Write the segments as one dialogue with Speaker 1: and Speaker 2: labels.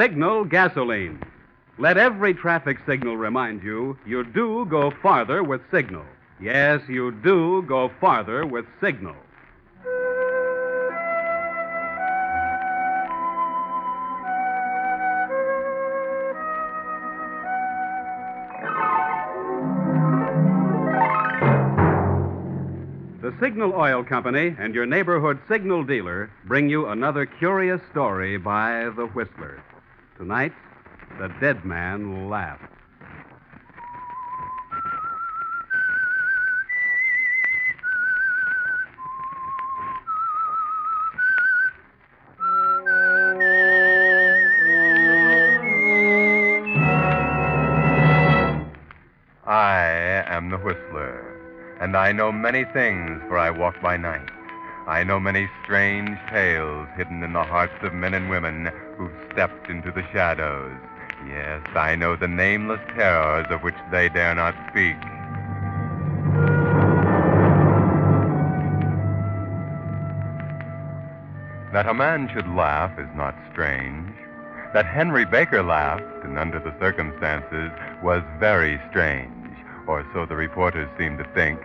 Speaker 1: Signal gasoline. Let every traffic signal remind you you do go farther with Signal. Yes, you do go farther with Signal. The Signal Oil Company and your neighborhood signal dealer bring you another curious story by The Whistler. Tonight, the dead man laughed.
Speaker 2: I am the Whistler, and I know many things, for I walk by night. I know many strange tales hidden in the hearts of men and women who've stepped into the shadows. Yes, I know the nameless terrors of which they dare not speak. That a man should laugh is not strange. That Henry Baker laughed, and under the circumstances, was very strange, or so the reporters seemed to think.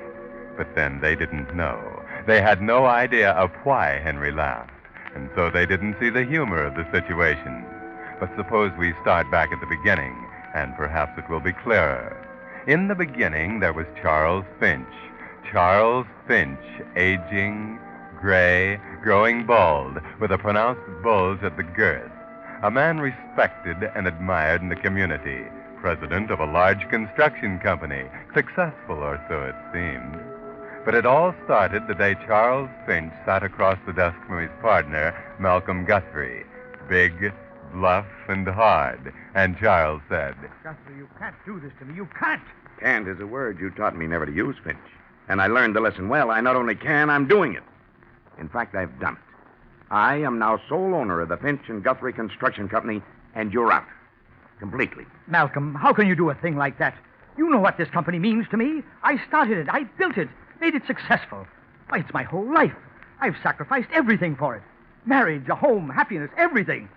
Speaker 2: But then they didn't know. They had no idea of why Henry laughed, and so they didn't see the humor of the situation. But suppose we start back at the beginning, and perhaps it will be clearer. In the beginning, there was Charles Finch. Charles Finch, aging, gray, growing bald, with a pronounced bulge at the girth. A man respected and admired in the community. President of a large construction company. Successful, or so it seemed. But it all started the day Charles Finch sat across the desk from his partner, Malcolm Guthrie. Big, bluff, and hard. And Charles said,
Speaker 3: Guthrie, you can't do this to me. You can't.
Speaker 4: Can't is a word you taught me never to use, Finch. And I learned the lesson well. I not only can, I'm doing it. In fact, I've done it. I am now sole owner of the Finch and Guthrie Construction Company, and you're out. Completely.
Speaker 3: Malcolm, how can you do a thing like that? You know what this company means to me. I started it. I built it. Made it successful. Why, it's my whole life. I've sacrificed everything for it. Marriage, a home, happiness, everything.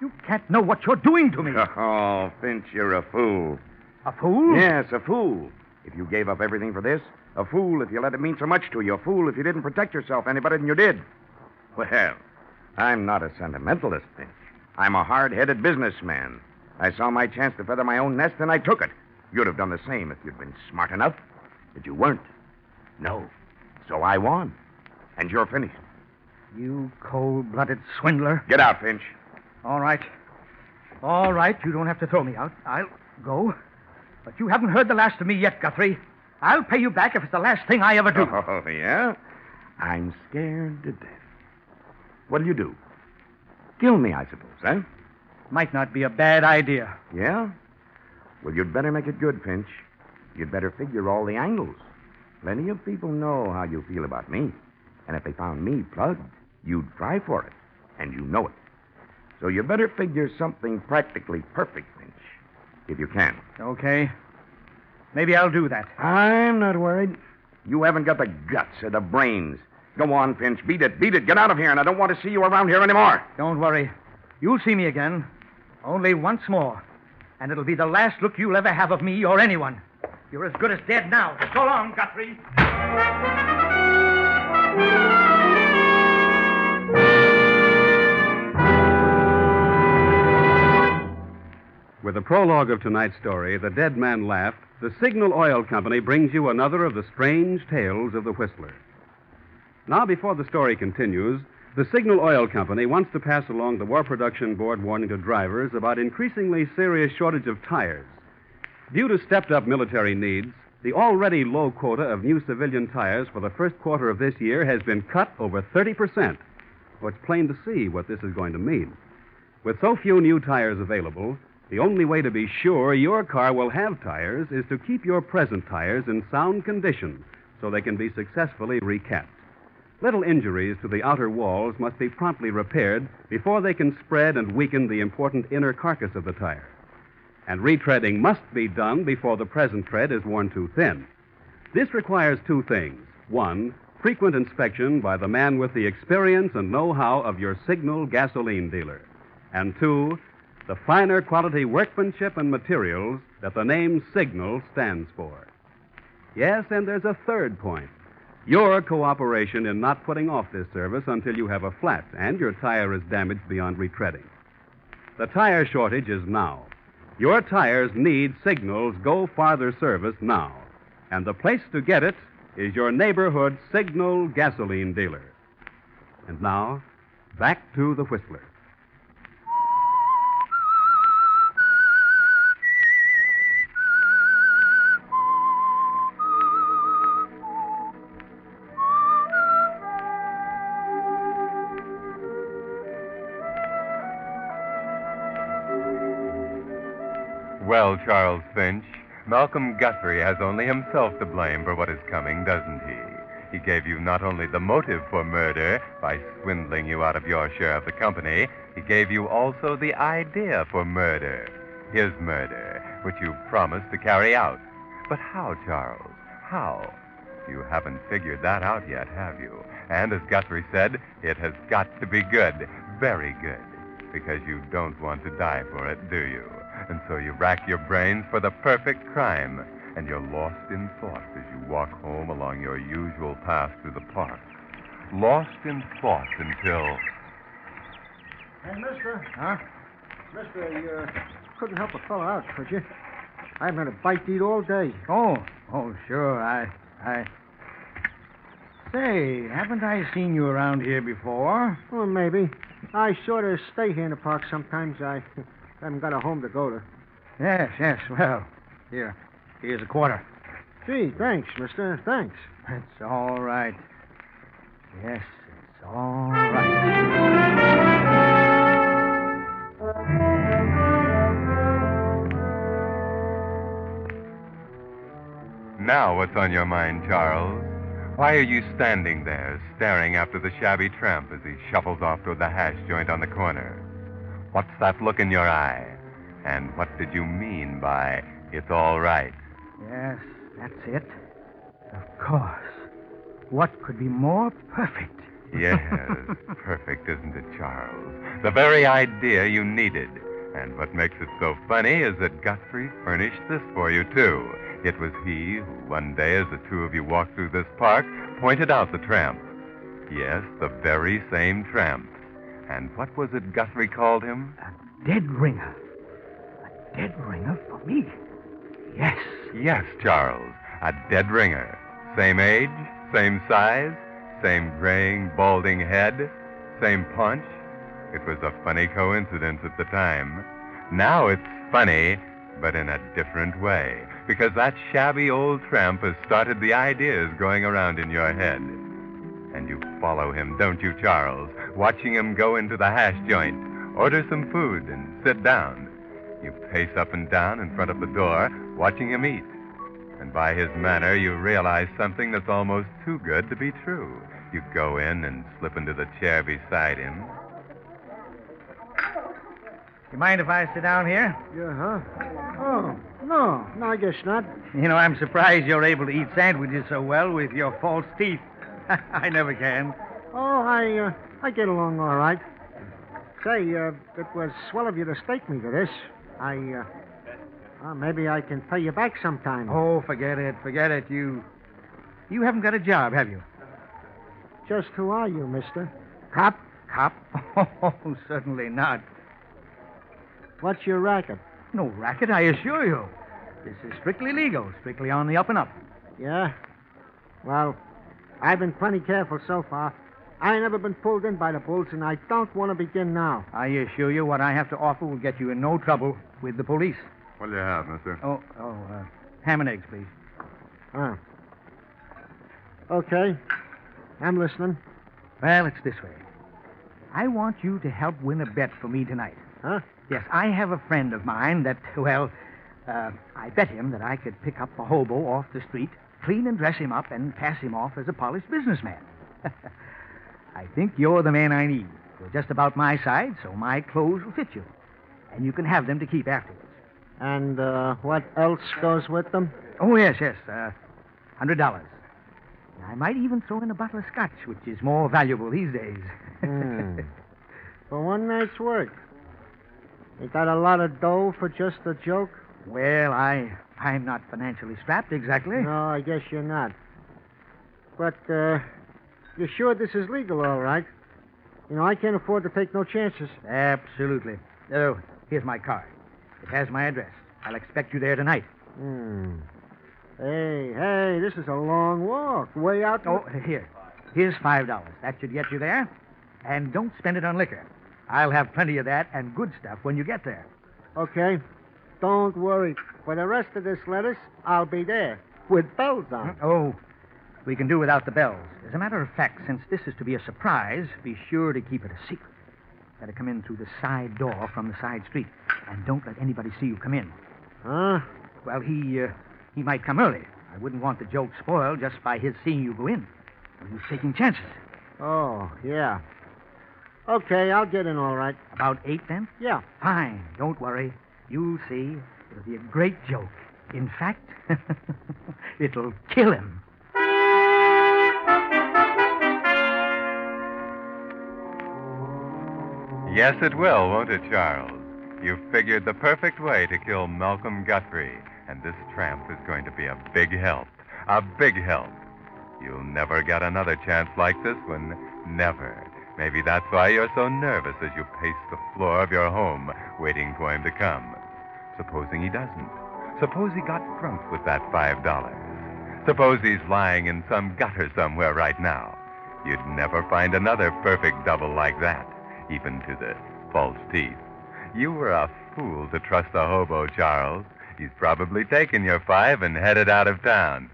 Speaker 3: You can't know what you're doing to me.
Speaker 4: Oh, Finch, you're a fool.
Speaker 3: A fool?
Speaker 4: Yes, a fool. If you gave up everything for this, a fool if you let it mean so much to you, a fool if you didn't protect yourself any better than you did. Well, I'm not a sentimentalist, Finch. I'm a hard headed businessman. I saw my chance to feather my own nest, and I took it. You'd have done the same if you'd been smart enough. But you weren't. No. So I won. And you're finished.
Speaker 3: You cold blooded swindler.
Speaker 4: Get out, Finch.
Speaker 3: All right. All right, you don't have to throw me out. I'll go. But you haven't heard the last of me yet, Guthrie. I'll pay you back if it's the last thing I ever do.
Speaker 4: Oh, yeah? I'm scared to death. What'll you do? Kill me, I suppose, eh?
Speaker 3: Might not be a bad idea.
Speaker 4: Yeah? Well, you'd better make it good, Finch. You'd better figure all the angles. Plenty of people know how you feel about me. And if they found me plugged, you'd try for it. And you know it. So you better figure something practically perfect, Finch. If you can.
Speaker 3: Okay. Maybe I'll do that.
Speaker 4: I'm not worried. You haven't got the guts or the brains. Go on, Finch. Beat it. Beat it. Get out of here, and I don't want to see you around here anymore.
Speaker 3: Don't worry. You'll see me again. Only once more. And it'll be the last look you'll ever have of me or anyone. You're as good as dead now. So long, Guthrie.
Speaker 1: With the prologue of tonight's story, The Dead Man Laughed, the Signal Oil Company brings you another of the strange tales of the Whistler. Now, before the story continues, the Signal Oil Company wants to pass along the War Production Board warning to drivers about increasingly serious shortage of tires. Due to stepped up military needs, the already low quota of new civilian tires for the first quarter of this year has been cut over 30%. Well, it's plain to see what this is going to mean. With so few new tires available, the only way to be sure your car will have tires is to keep your present tires in sound condition so they can be successfully recapped. Little injuries to the outer walls must be promptly repaired before they can spread and weaken the important inner carcass of the tire. And retreading must be done before the present tread is worn too thin. This requires two things. One, frequent inspection by the man with the experience and know how of your signal gasoline dealer. And two, the finer quality workmanship and materials that the name Signal stands for. Yes, and there's a third point. Your cooperation in not putting off this service until you have a flat and your tire is damaged beyond retreading. The tire shortage is now. Your tires need Signal's Go Farther service now. And the place to get it is your neighborhood Signal gasoline dealer. And now, back to the Whistler.
Speaker 2: Charles Finch, Malcolm Guthrie has only himself to blame for what is coming, doesn't he? He gave you not only the motive for murder by swindling you out of your share of the company, he gave you also the idea for murder. His murder, which you promised to carry out. But how, Charles? How? You haven't figured that out yet, have you? And as Guthrie said, it has got to be good, very good, because you don't want to die for it, do you? And so you rack your brains for the perfect crime, and you're lost in thought as you walk home along your usual path through the park. Lost in thought until.
Speaker 5: Hey, mister.
Speaker 3: Huh?
Speaker 5: Mister, you uh, couldn't help a fellow out, could you? I've had a bite to eat all day.
Speaker 3: Oh, oh, sure. I, I. Say, haven't I seen you around here before?
Speaker 5: Well, maybe. I sort of stay here in the park sometimes. I haven't got a home to go to.
Speaker 3: Yes, yes. Well, here, here's a quarter.
Speaker 5: Gee, thanks, mister. Thanks.
Speaker 3: It's all right. Yes, it's all right.
Speaker 2: Now, what's on your mind, Charles? Why are you standing there, staring after the shabby tramp as he shuffles off toward the hash joint on the corner? What's that look in your eye? And what did you mean by, it's all right?
Speaker 3: Yes, that's it. Of course. What could be more perfect?
Speaker 2: Yes, perfect, isn't it, Charles? The very idea you needed. And what makes it so funny is that Guthrie furnished this for you, too. It was he who, one day, as the two of you walked through this park, pointed out the tramp. Yes, the very same tramp. And what was it Guthrie called him?
Speaker 3: A dead ringer. A dead ringer for me. Yes.
Speaker 2: Yes, Charles, a dead ringer. Same age, same size, same graying, balding head, same punch. It was a funny coincidence at the time. Now it's funny, but in a different way, because that shabby old tramp has started the ideas going around in your head. And you follow him, don't you, Charles? Watching him go into the hash joint, order some food, and sit down. You pace up and down in front of the door, watching him eat. And by his manner, you realize something that's almost too good to be true. You go in and slip into the chair beside him.
Speaker 3: You mind if I sit down here?
Speaker 5: Yeah, huh? Oh, no. No, I guess not.
Speaker 3: You know, I'm surprised you're able to eat sandwiches so well with your false teeth. I never can.
Speaker 5: Oh, I, uh, I get along all right. Say, uh, it was swell of you to stake me to this. I, uh, well, maybe I can pay you back sometime.
Speaker 3: Oh, forget it. Forget it. You. You haven't got a job, have you?
Speaker 5: Just who are you, mister? Cop?
Speaker 3: Cop? Oh, certainly not.
Speaker 5: What's your racket?
Speaker 3: No racket, I assure you. This is strictly legal, strictly on the up and up.
Speaker 5: Yeah? Well, I've been plenty careful so far. I ain't never been pulled in by the bulls, and I don't want to begin now.
Speaker 3: I assure you, what I have to offer will get you in no trouble with the police.
Speaker 2: What do you have, mister?
Speaker 3: Oh, oh, uh, ham and eggs, please.
Speaker 5: Ah. Okay. I'm listening.
Speaker 3: Well, it's this way. I want you to help win a bet for me tonight.
Speaker 5: Huh?
Speaker 3: Yes, I have a friend of mine that, well, uh, I bet him that I could pick up a hobo off the street, clean and dress him up, and pass him off as a polished businessman. I think you're the man I need. You're just about my size, so my clothes will fit you. And you can have them to keep afterwards.
Speaker 5: And uh, what else goes with them?
Speaker 3: Oh, yes, yes. Uh, Hundred dollars. I might even throw in a bottle of scotch, which is more valuable these days.
Speaker 5: Hmm. For one night's work. You got a lot of dough for just a joke?
Speaker 3: well, I I'm not financially strapped exactly.
Speaker 5: No, I guess you're not. But, uh, you're sure this is legal, all right? You know, I can't afford to take no chances.
Speaker 3: Absolutely. Oh, here's my card. It has my address. I'll expect you there tonight.
Speaker 5: Hmm. Hey, hey, this is a long walk. Way out.
Speaker 3: Oh, here. Here's five dollars. That should get you there. And don't spend it on liquor. I'll have plenty of that and good stuff when you get there.
Speaker 5: Okay. Don't worry. For the rest of this lettuce, I'll be there. With bells on.
Speaker 3: Oh, we can do without the bells. As a matter of fact, since this is to be a surprise, be sure to keep it a secret. Better come in through the side door from the side street, and don't let anybody see you come in.
Speaker 5: Huh?
Speaker 3: Well, he uh, he might come early. I wouldn't want the joke spoiled just by his seeing you go in. He's taking chances.
Speaker 5: Oh, yeah. Okay, I'll get in all right.
Speaker 3: About eight, then?
Speaker 5: Yeah.
Speaker 3: Fine. Don't worry. You'll see. It'll be a great joke. In fact, it'll kill him.
Speaker 2: Yes, it will, won't it, Charles? You've figured the perfect way to kill Malcolm Guthrie, and this tramp is going to be a big help. A big help. You'll never get another chance like this one. Never. Maybe that's why you're so nervous as you pace the floor of your home, waiting for him to come. Supposing he doesn't. Suppose he got drunk with that five dollars. Suppose he's lying in some gutter somewhere right now. You'd never find another perfect double like that, even to the false teeth. You were a fool to trust a hobo, Charles. He's probably taken your five and headed out of town.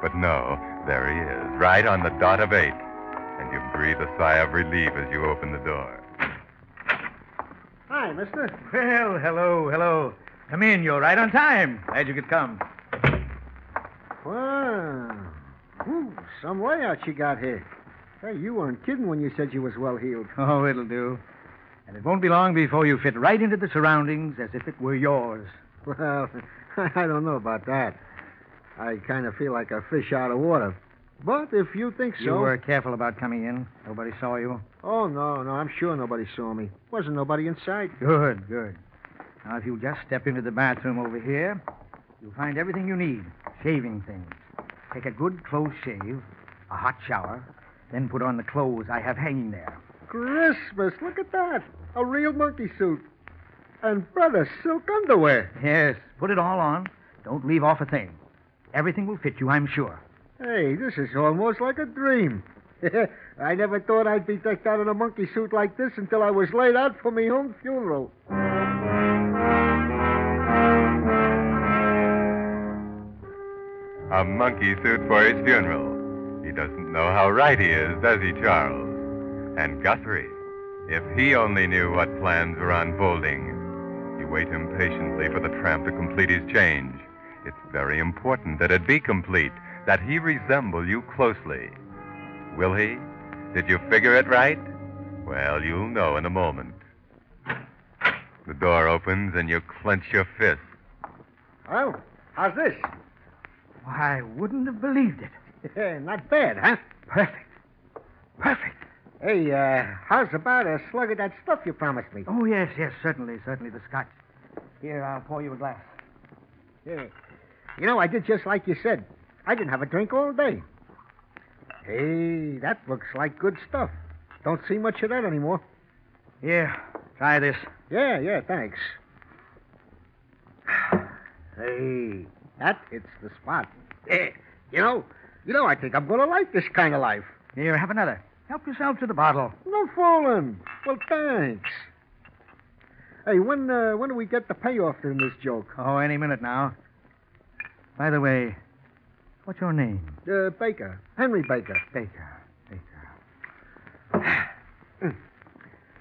Speaker 2: But no, there he is, right on the dot of eight. And you breathe a sigh of relief as you open the door.
Speaker 5: Mister.
Speaker 3: Well, hello, hello. Come in. You're right on time. Glad you could come.
Speaker 5: Wow. Ooh, some way out you got here. Hey, you weren't kidding when you said you was well heeled.
Speaker 3: Oh, it'll do. And it won't be long before you fit right into the surroundings as if it were yours.
Speaker 5: Well, I don't know about that. I kind of feel like a fish out of water. But if you think so.
Speaker 3: You were careful about coming in. Nobody saw you.
Speaker 5: Oh, no, no, I'm sure nobody saw me. Wasn't nobody in sight.
Speaker 3: Good, good. Now, if you just step into the bathroom over here, you'll find everything you need shaving things. Take a good close shave, a hot shower, then put on the clothes I have hanging there.
Speaker 5: Christmas, look at that. A real monkey suit. And, brother, silk underwear.
Speaker 3: Yes, put it all on. Don't leave off a thing. Everything will fit you, I'm sure.
Speaker 5: Hey, this is almost like a dream. I never thought I'd be decked out in a monkey suit like this until I was laid out for my own funeral.
Speaker 2: A monkey suit for his funeral. He doesn't know how right he is, does he, Charles? And Guthrie, if he only knew what plans were unfolding. You wait impatiently for the tramp to complete his change. It's very important that it be complete, that he resemble you closely. Will he? Did you figure it right? Well, you'll know in a moment. The door opens and you clench your fist.
Speaker 5: Well, how's this?
Speaker 3: Why, I wouldn't have believed it.
Speaker 5: Not bad, huh?
Speaker 3: Perfect. Perfect.
Speaker 5: Hey, uh, how's about a slug of that stuff you promised me?
Speaker 3: Oh, yes, yes, certainly, certainly, the scotch. Here, I'll pour you a glass.
Speaker 5: Yeah. You know, I did just like you said. I didn't have a drink all day. Hey, that looks like good stuff. Don't see much of that anymore.
Speaker 3: Yeah, try this.
Speaker 5: Yeah, yeah, thanks. Hey, that hits the spot. Eh, you know, you know, I think I'm going to like this kind of life.
Speaker 3: Here, have another. Help yourself to the bottle.
Speaker 5: No fooling. Well, thanks. Hey, when uh, when do we get the payoff in this joke?
Speaker 3: Oh, any minute now. By the way, what's your name?
Speaker 5: Uh, Baker, Henry Baker.
Speaker 3: Baker. Baker.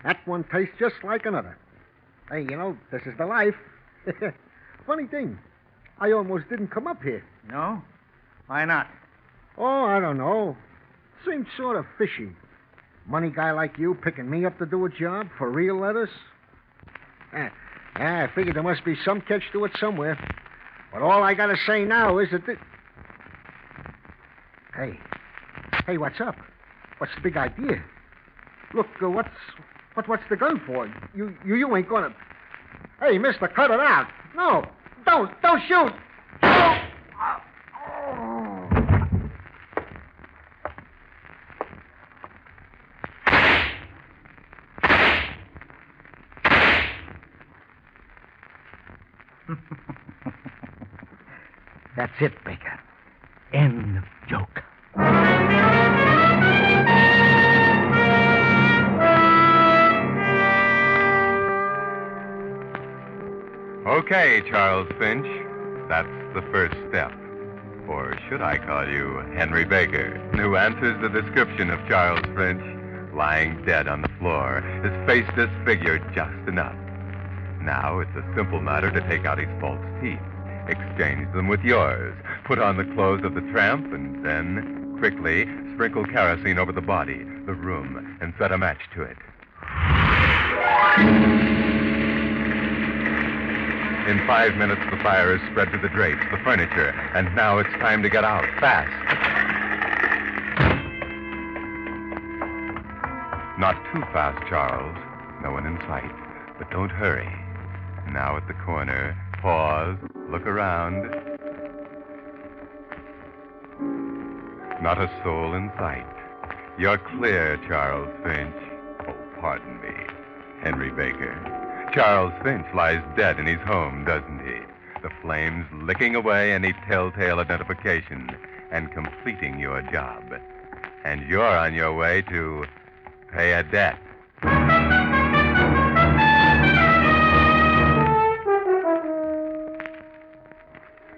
Speaker 5: That one tastes just like another. Hey, you know, this is the life. Funny thing, I almost didn't come up here.
Speaker 3: No? Why not?
Speaker 5: Oh, I don't know. Seems sort of fishy. Money guy like you picking me up to do a job for real lettuce? Ah, ah, I figured there must be some catch to it somewhere. But all I gotta say now is that this... Hey, hey, what's up? What's the big idea? Look, uh, what's what, what's the gun for? You, you, you ain't gonna. Hey, Mister, cut it out! No, don't, don't shoot!
Speaker 2: Okay, Charles Finch. That's the first step. Or should I call you Henry Baker, who answers the description of Charles Finch, lying dead on the floor, his face disfigured just enough. Now it's a simple matter to take out his false teeth, exchange them with yours, put on the clothes of the tramp, and then, quickly, sprinkle kerosene over the body, the room, and set a match to it. In five minutes, the fire is spread to the drapes, the furniture, and now it's time to get out fast. Not too fast, Charles. No one in sight. But don't hurry. Now at the corner, pause, look around. Not a soul in sight. You're clear, Charles Finch. Oh, pardon me, Henry Baker. Charles Finch lies dead in his home, doesn't he? The flames licking away any telltale identification and completing your job. And you're on your way to pay a debt.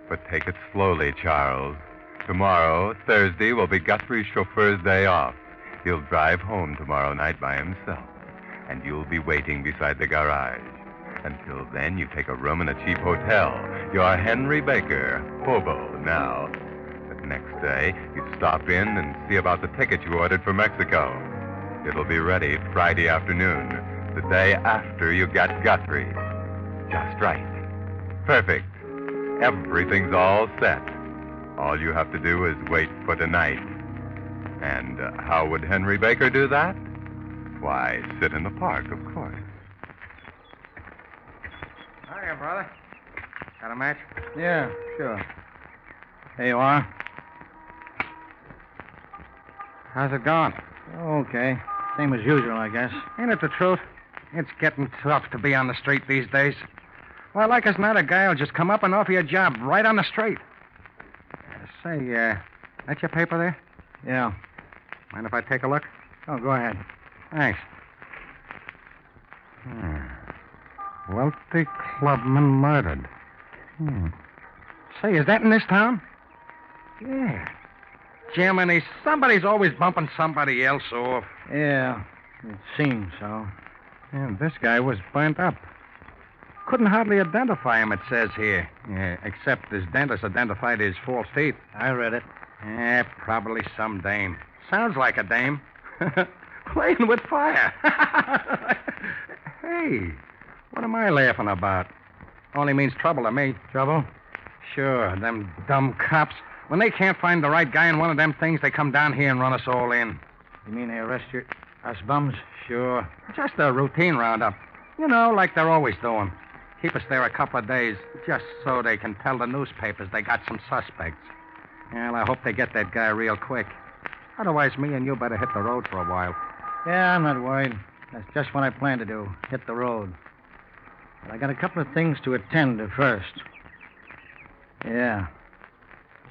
Speaker 2: But take it slowly, Charles. Tomorrow, Thursday, will be Guthrie's chauffeur's day off. He'll drive home tomorrow night by himself and you'll be waiting beside the garage. Until then, you take a room in a cheap hotel. You're Henry Baker, hobo now. But next day, you stop in and see about the ticket you ordered for Mexico. It'll be ready Friday afternoon, the day after you get Guthrie. Just right. Perfect. Everything's all set. All you have to do is wait for tonight. And uh, how would Henry Baker do that? Why, sit in the park, of course.
Speaker 6: Hiya, brother. Got a match?
Speaker 3: Yeah, sure. Here you are.
Speaker 6: How's it going?
Speaker 3: Okay. Same as usual, I guess.
Speaker 6: Ain't it the truth? It's getting tough to be on the street these days. Why, like as not, a guy will just come up and offer you a job right on the street. Uh, say, uh, that your paper there?
Speaker 3: Yeah.
Speaker 6: Mind if I take a look?
Speaker 3: Oh, go ahead.
Speaker 6: Thanks. Hmm. Wealthy clubman murdered. Hmm. Say, is that in this town? Yeah. Jiminy, somebody's always bumping somebody else off.
Speaker 3: Yeah, it seems so.
Speaker 6: And this guy was burnt up. Couldn't hardly identify him, it says here. Yeah, except his dentist identified his false teeth.
Speaker 3: I read it.
Speaker 6: Eh, probably some dame. Sounds like a dame. Playing with fire. hey, what am I laughing about? Only means trouble to me.
Speaker 3: Trouble?
Speaker 6: Sure, them dumb cops. When they can't find the right guy in one of them things, they come down here and run us all in.
Speaker 3: You mean they arrest you, us bums?
Speaker 6: Sure. Just a routine roundup. You know, like they're always doing. Keep us there a couple of days just so they can tell the newspapers they got some suspects. Well, I hope they get that guy real quick. Otherwise, me and you better hit the road for a while.
Speaker 3: Yeah, I'm not worried. That's just what I plan to do hit the road. But I got a couple of things to attend to first. Yeah,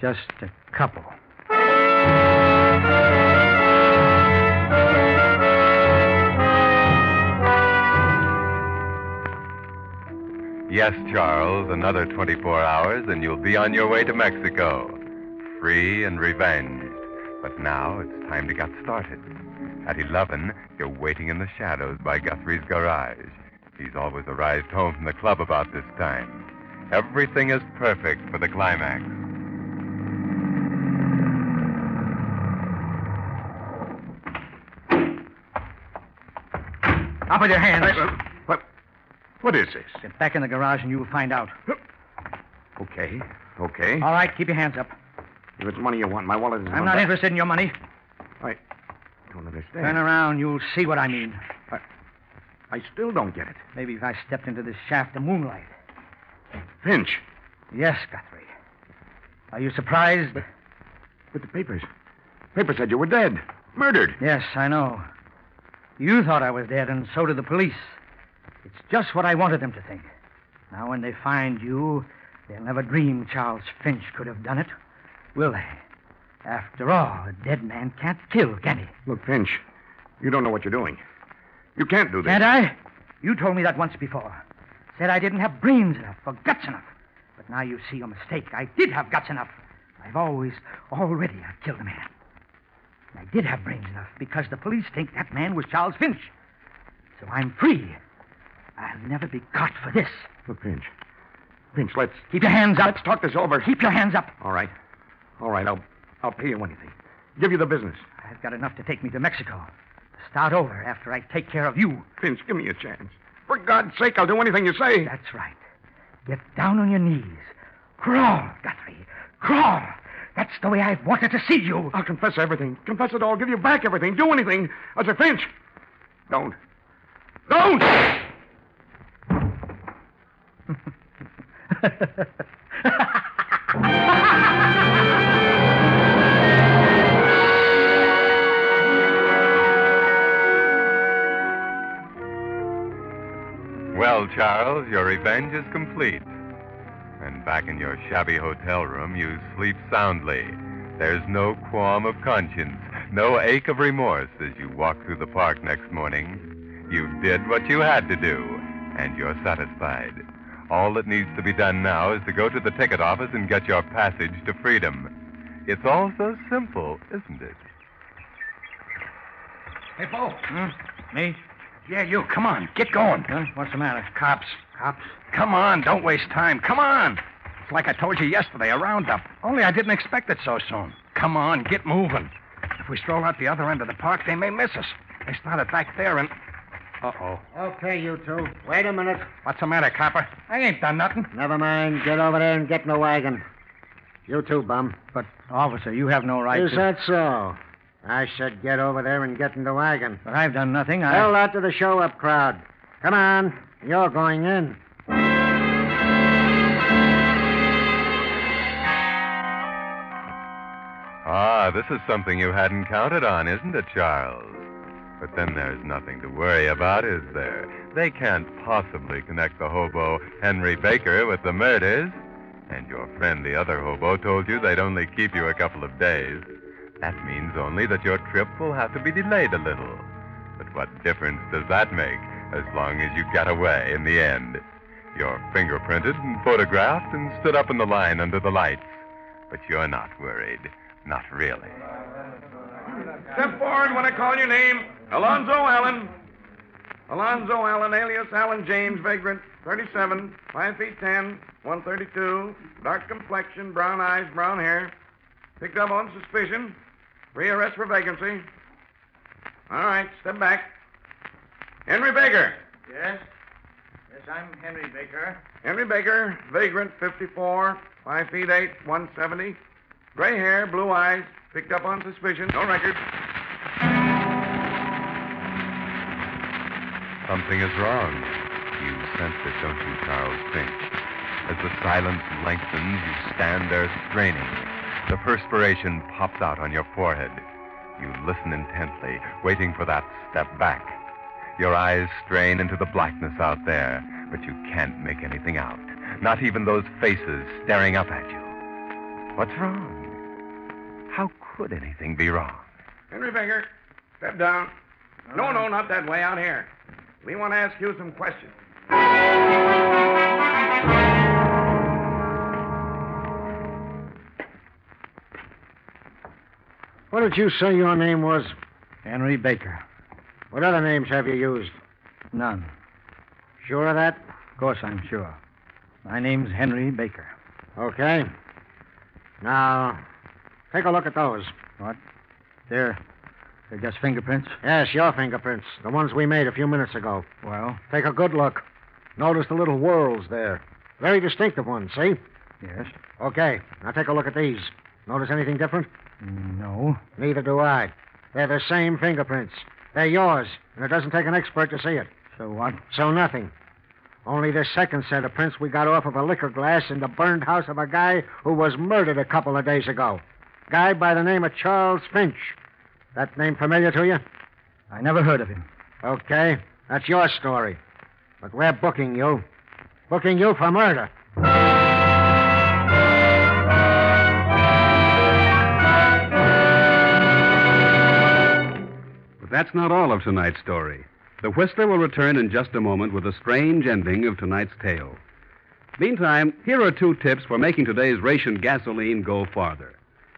Speaker 3: just a couple.
Speaker 2: Yes, Charles, another 24 hours and you'll be on your way to Mexico. Free and revenged. But now it's time to get started. At 11, you're waiting in the shadows by Guthrie's garage. He's always arrived home from the club about this time. Everything is perfect for the climax.
Speaker 3: Up with your hands.
Speaker 4: Hey, uh, what, what is this?
Speaker 3: Get back in the garage and you'll find out.
Speaker 4: Okay, okay.
Speaker 3: All right, keep your hands up.
Speaker 4: If it's money you want, my wallet is.
Speaker 3: I'm not
Speaker 4: back.
Speaker 3: interested in your money.
Speaker 4: I don't understand.
Speaker 3: Turn around, you'll see what I mean.
Speaker 4: I still don't get it.
Speaker 3: Maybe if I stepped into this shaft of moonlight.
Speaker 4: Finch,
Speaker 3: Yes, Guthrie. Are you surprised?
Speaker 4: but the papers. Papers said you were dead, murdered.
Speaker 3: Yes, I know. You thought I was dead, and so did the police. It's just what I wanted them to think. Now, when they find you, they'll never dream Charles Finch could have done it, will they? After all, a dead man can't kill, can he?
Speaker 4: Look, Finch, you don't know what you're doing. You can't do this.
Speaker 3: Can't I? You told me that once before. Said I didn't have brains enough or guts enough. But now you see your mistake. I did have guts enough. I've always, already, I've killed a man. And I did have brains enough because the police think that man was Charles Finch. So I'm free. I'll never be caught for this.
Speaker 4: Look, Finch. Finch, let's
Speaker 3: Keep your hands up.
Speaker 4: let's talk this over.
Speaker 3: Keep your hands up.
Speaker 4: All right. All right, I'll I'll pay you anything. Give you the business.
Speaker 3: I've got enough to take me to Mexico. Start over after I take care of you.
Speaker 4: Finch, give me a chance. For God's sake, I'll do anything you say.
Speaker 3: That's right. Get down on your knees. Crawl, Guthrie. Crawl. That's the way I've wanted to see you.
Speaker 4: I'll confess everything. Confess it all. Give you back everything. Do anything. I say, Finch. Don't. Don't!
Speaker 2: Charles, your revenge is complete. And back in your shabby hotel room, you sleep soundly. There's no qualm of conscience, no ache of remorse as you walk through the park next morning. You did what you had to do, and you're satisfied. All that needs to be done now is to go to the ticket office and get your passage to freedom. It's all so simple, isn't it?
Speaker 6: Hey, Bo.
Speaker 3: Hmm? Me?
Speaker 6: Yeah, you. Come on. Get going.
Speaker 3: Huh? What's the matter?
Speaker 6: Cops.
Speaker 3: Cops?
Speaker 6: Come on. Don't waste time. Come on. It's like I told you yesterday, a roundup. Only I didn't expect it so soon. Come on. Get moving. If we stroll out the other end of the park, they may miss us. They started back there and. Uh-oh.
Speaker 5: Okay, you two. Wait a minute.
Speaker 6: What's the matter, copper? I ain't done nothing.
Speaker 5: Never mind. Get over there and get in the wagon. You too, bum.
Speaker 3: But, officer, you have no right
Speaker 5: Is
Speaker 3: to...
Speaker 5: Is that so? I said get over there and get in the wagon.
Speaker 3: But I've done nothing. I...
Speaker 5: Tell that to the show up crowd. Come on. You're going in.
Speaker 2: Ah, this is something you hadn't counted on, isn't it, Charles? But then there's nothing to worry about, is there? They can't possibly connect the hobo Henry Baker with the murders. And your friend, the other hobo, told you they'd only keep you a couple of days. That means only that your trip will have to be delayed a little. But what difference does that make as long as you get away in the end? You're fingerprinted and photographed and stood up in the line under the lights. But you're not worried. Not really.
Speaker 4: Step forward when I call your name. Alonzo Allen. Alonzo Allen, alias Allen James, vagrant, 37, 5 feet 10, 132, dark complexion, brown eyes, brown hair. Picked up on suspicion. Rearrest for vagrancy. All right, step back. Henry Baker.
Speaker 3: Yes? Yes, I'm Henry Baker.
Speaker 4: Henry Baker, vagrant, 54, 5 feet 8, 170. Gray hair, blue eyes. Picked up on suspicion. No record.
Speaker 2: Something is wrong. You sense it, don't you, Charles Finch? As the silence lengthens, you stand there straining. The perspiration pops out on your forehead. You listen intently, waiting for that step back. Your eyes strain into the blackness out there, but you can't make anything out. Not even those faces staring up at you. What's wrong? How could anything be wrong?
Speaker 4: Henry Baker, step down. No, no, not that way. Out here. We want to ask you some questions.
Speaker 5: What did you say your name was?
Speaker 6: Henry Baker.
Speaker 5: What other names have you used?
Speaker 6: None.
Speaker 5: Sure of that?
Speaker 6: Of course I'm sure. My name's Henry Baker.
Speaker 5: Okay. Now, take a look at those.
Speaker 6: What? They're they're just fingerprints?
Speaker 5: Yes, your fingerprints. The ones we made a few minutes ago.
Speaker 6: Well,
Speaker 5: Take a good look. Notice the little whorls there. Very distinctive ones, see?
Speaker 6: yes.
Speaker 5: Okay. Now take a look at these. Notice anything different?
Speaker 6: No.
Speaker 5: Neither do I. They're the same fingerprints. They're yours, and it doesn't take an expert to see it.
Speaker 6: So what?
Speaker 5: So nothing. Only this second set of prints we got off of a liquor glass in the burned house of a guy who was murdered a couple of days ago. Guy by the name of Charles Finch. That name familiar to you?
Speaker 6: I never heard of him.
Speaker 5: Okay. That's your story. But we're booking you. Booking you for murder.
Speaker 1: But that's not all of tonight's story. The Whistler will return in just a moment with a strange ending of tonight's tale. Meantime, here are two tips for making today's rationed gasoline go farther.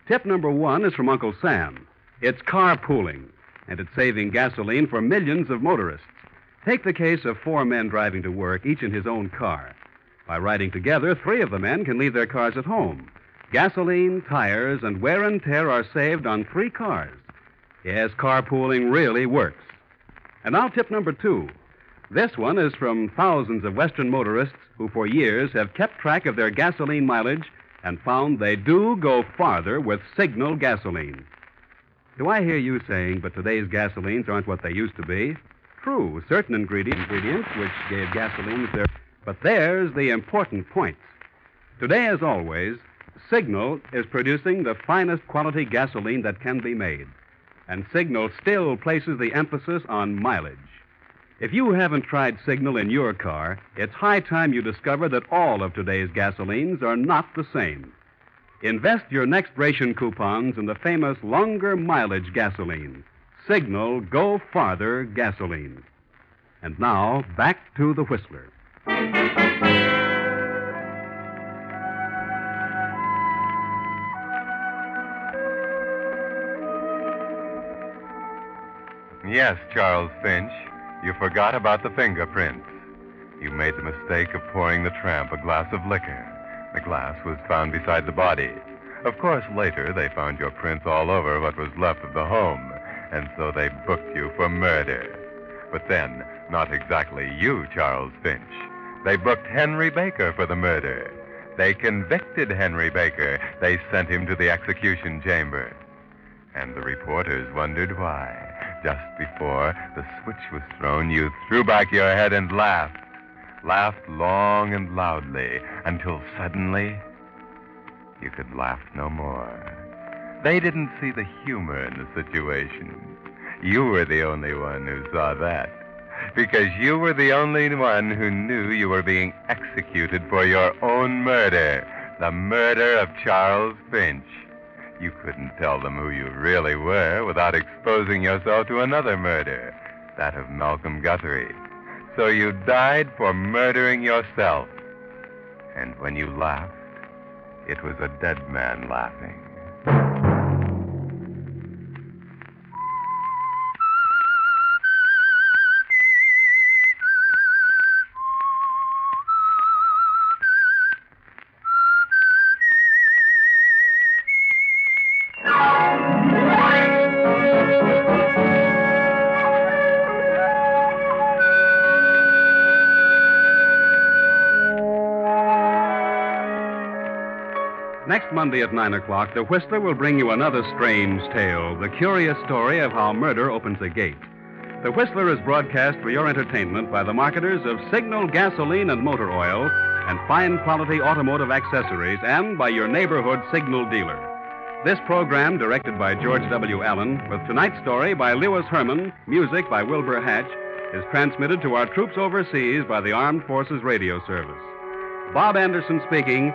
Speaker 1: Tip number one is from Uncle Sam. It's carpooling, and it's saving gasoline for millions of motorists. Take the case of four men driving to work, each in his own car. By riding together, three of the men can leave their cars at home. Gasoline, tires, and wear and tear are saved on three cars. Yes, carpooling really works. And now, tip number two. This one is from thousands of Western motorists who, for years, have kept track of their gasoline mileage and found they do go farther with Signal gasoline. Do I hear you saying, but today's gasolines aren't what they used to be? True, certain ingredient, ingredients which gave gasolines their. But there's the important point. Today, as always, Signal is producing the finest quality gasoline that can be made. And Signal still places the emphasis on mileage. If you haven't tried Signal in your car, it's high time you discover that all of today's gasolines are not the same. Invest your next ration coupons in the famous longer mileage gasoline. Signal Go Farther gasoline. And now, back to the Whistler.
Speaker 2: Yes, Charles Finch, you forgot about the fingerprints. You made the mistake of pouring the tramp a glass of liquor. The glass was found beside the body. Of course, later they found your prints all over what was left of the home, and so they booked you for murder. But then, not exactly you, Charles Finch. They booked Henry Baker for the murder. They convicted Henry Baker. They sent him to the execution chamber. And the reporters wondered why. Just before the switch was thrown, you threw back your head and laughed. Laughed long and loudly until suddenly you could laugh no more. They didn't see the humor in the situation. You were the only one who saw that. Because you were the only one who knew you were being executed for your own murder the murder of Charles Finch. You couldn't tell them who you really were without exposing yourself to another murder, that of Malcolm Guthrie. So you died for murdering yourself. And when you laughed, it was a dead man laughing.
Speaker 1: Next Monday at 9 o'clock, the Whistler will bring you another strange tale the curious story of how murder opens a gate. The Whistler is broadcast for your entertainment by the marketers of Signal gasoline and motor oil and fine quality automotive accessories and by your neighborhood Signal dealer. This program, directed by George W. Allen, with tonight's story by Lewis Herman, music by Wilbur Hatch, is transmitted to our troops overseas by the Armed Forces Radio Service. Bob Anderson speaking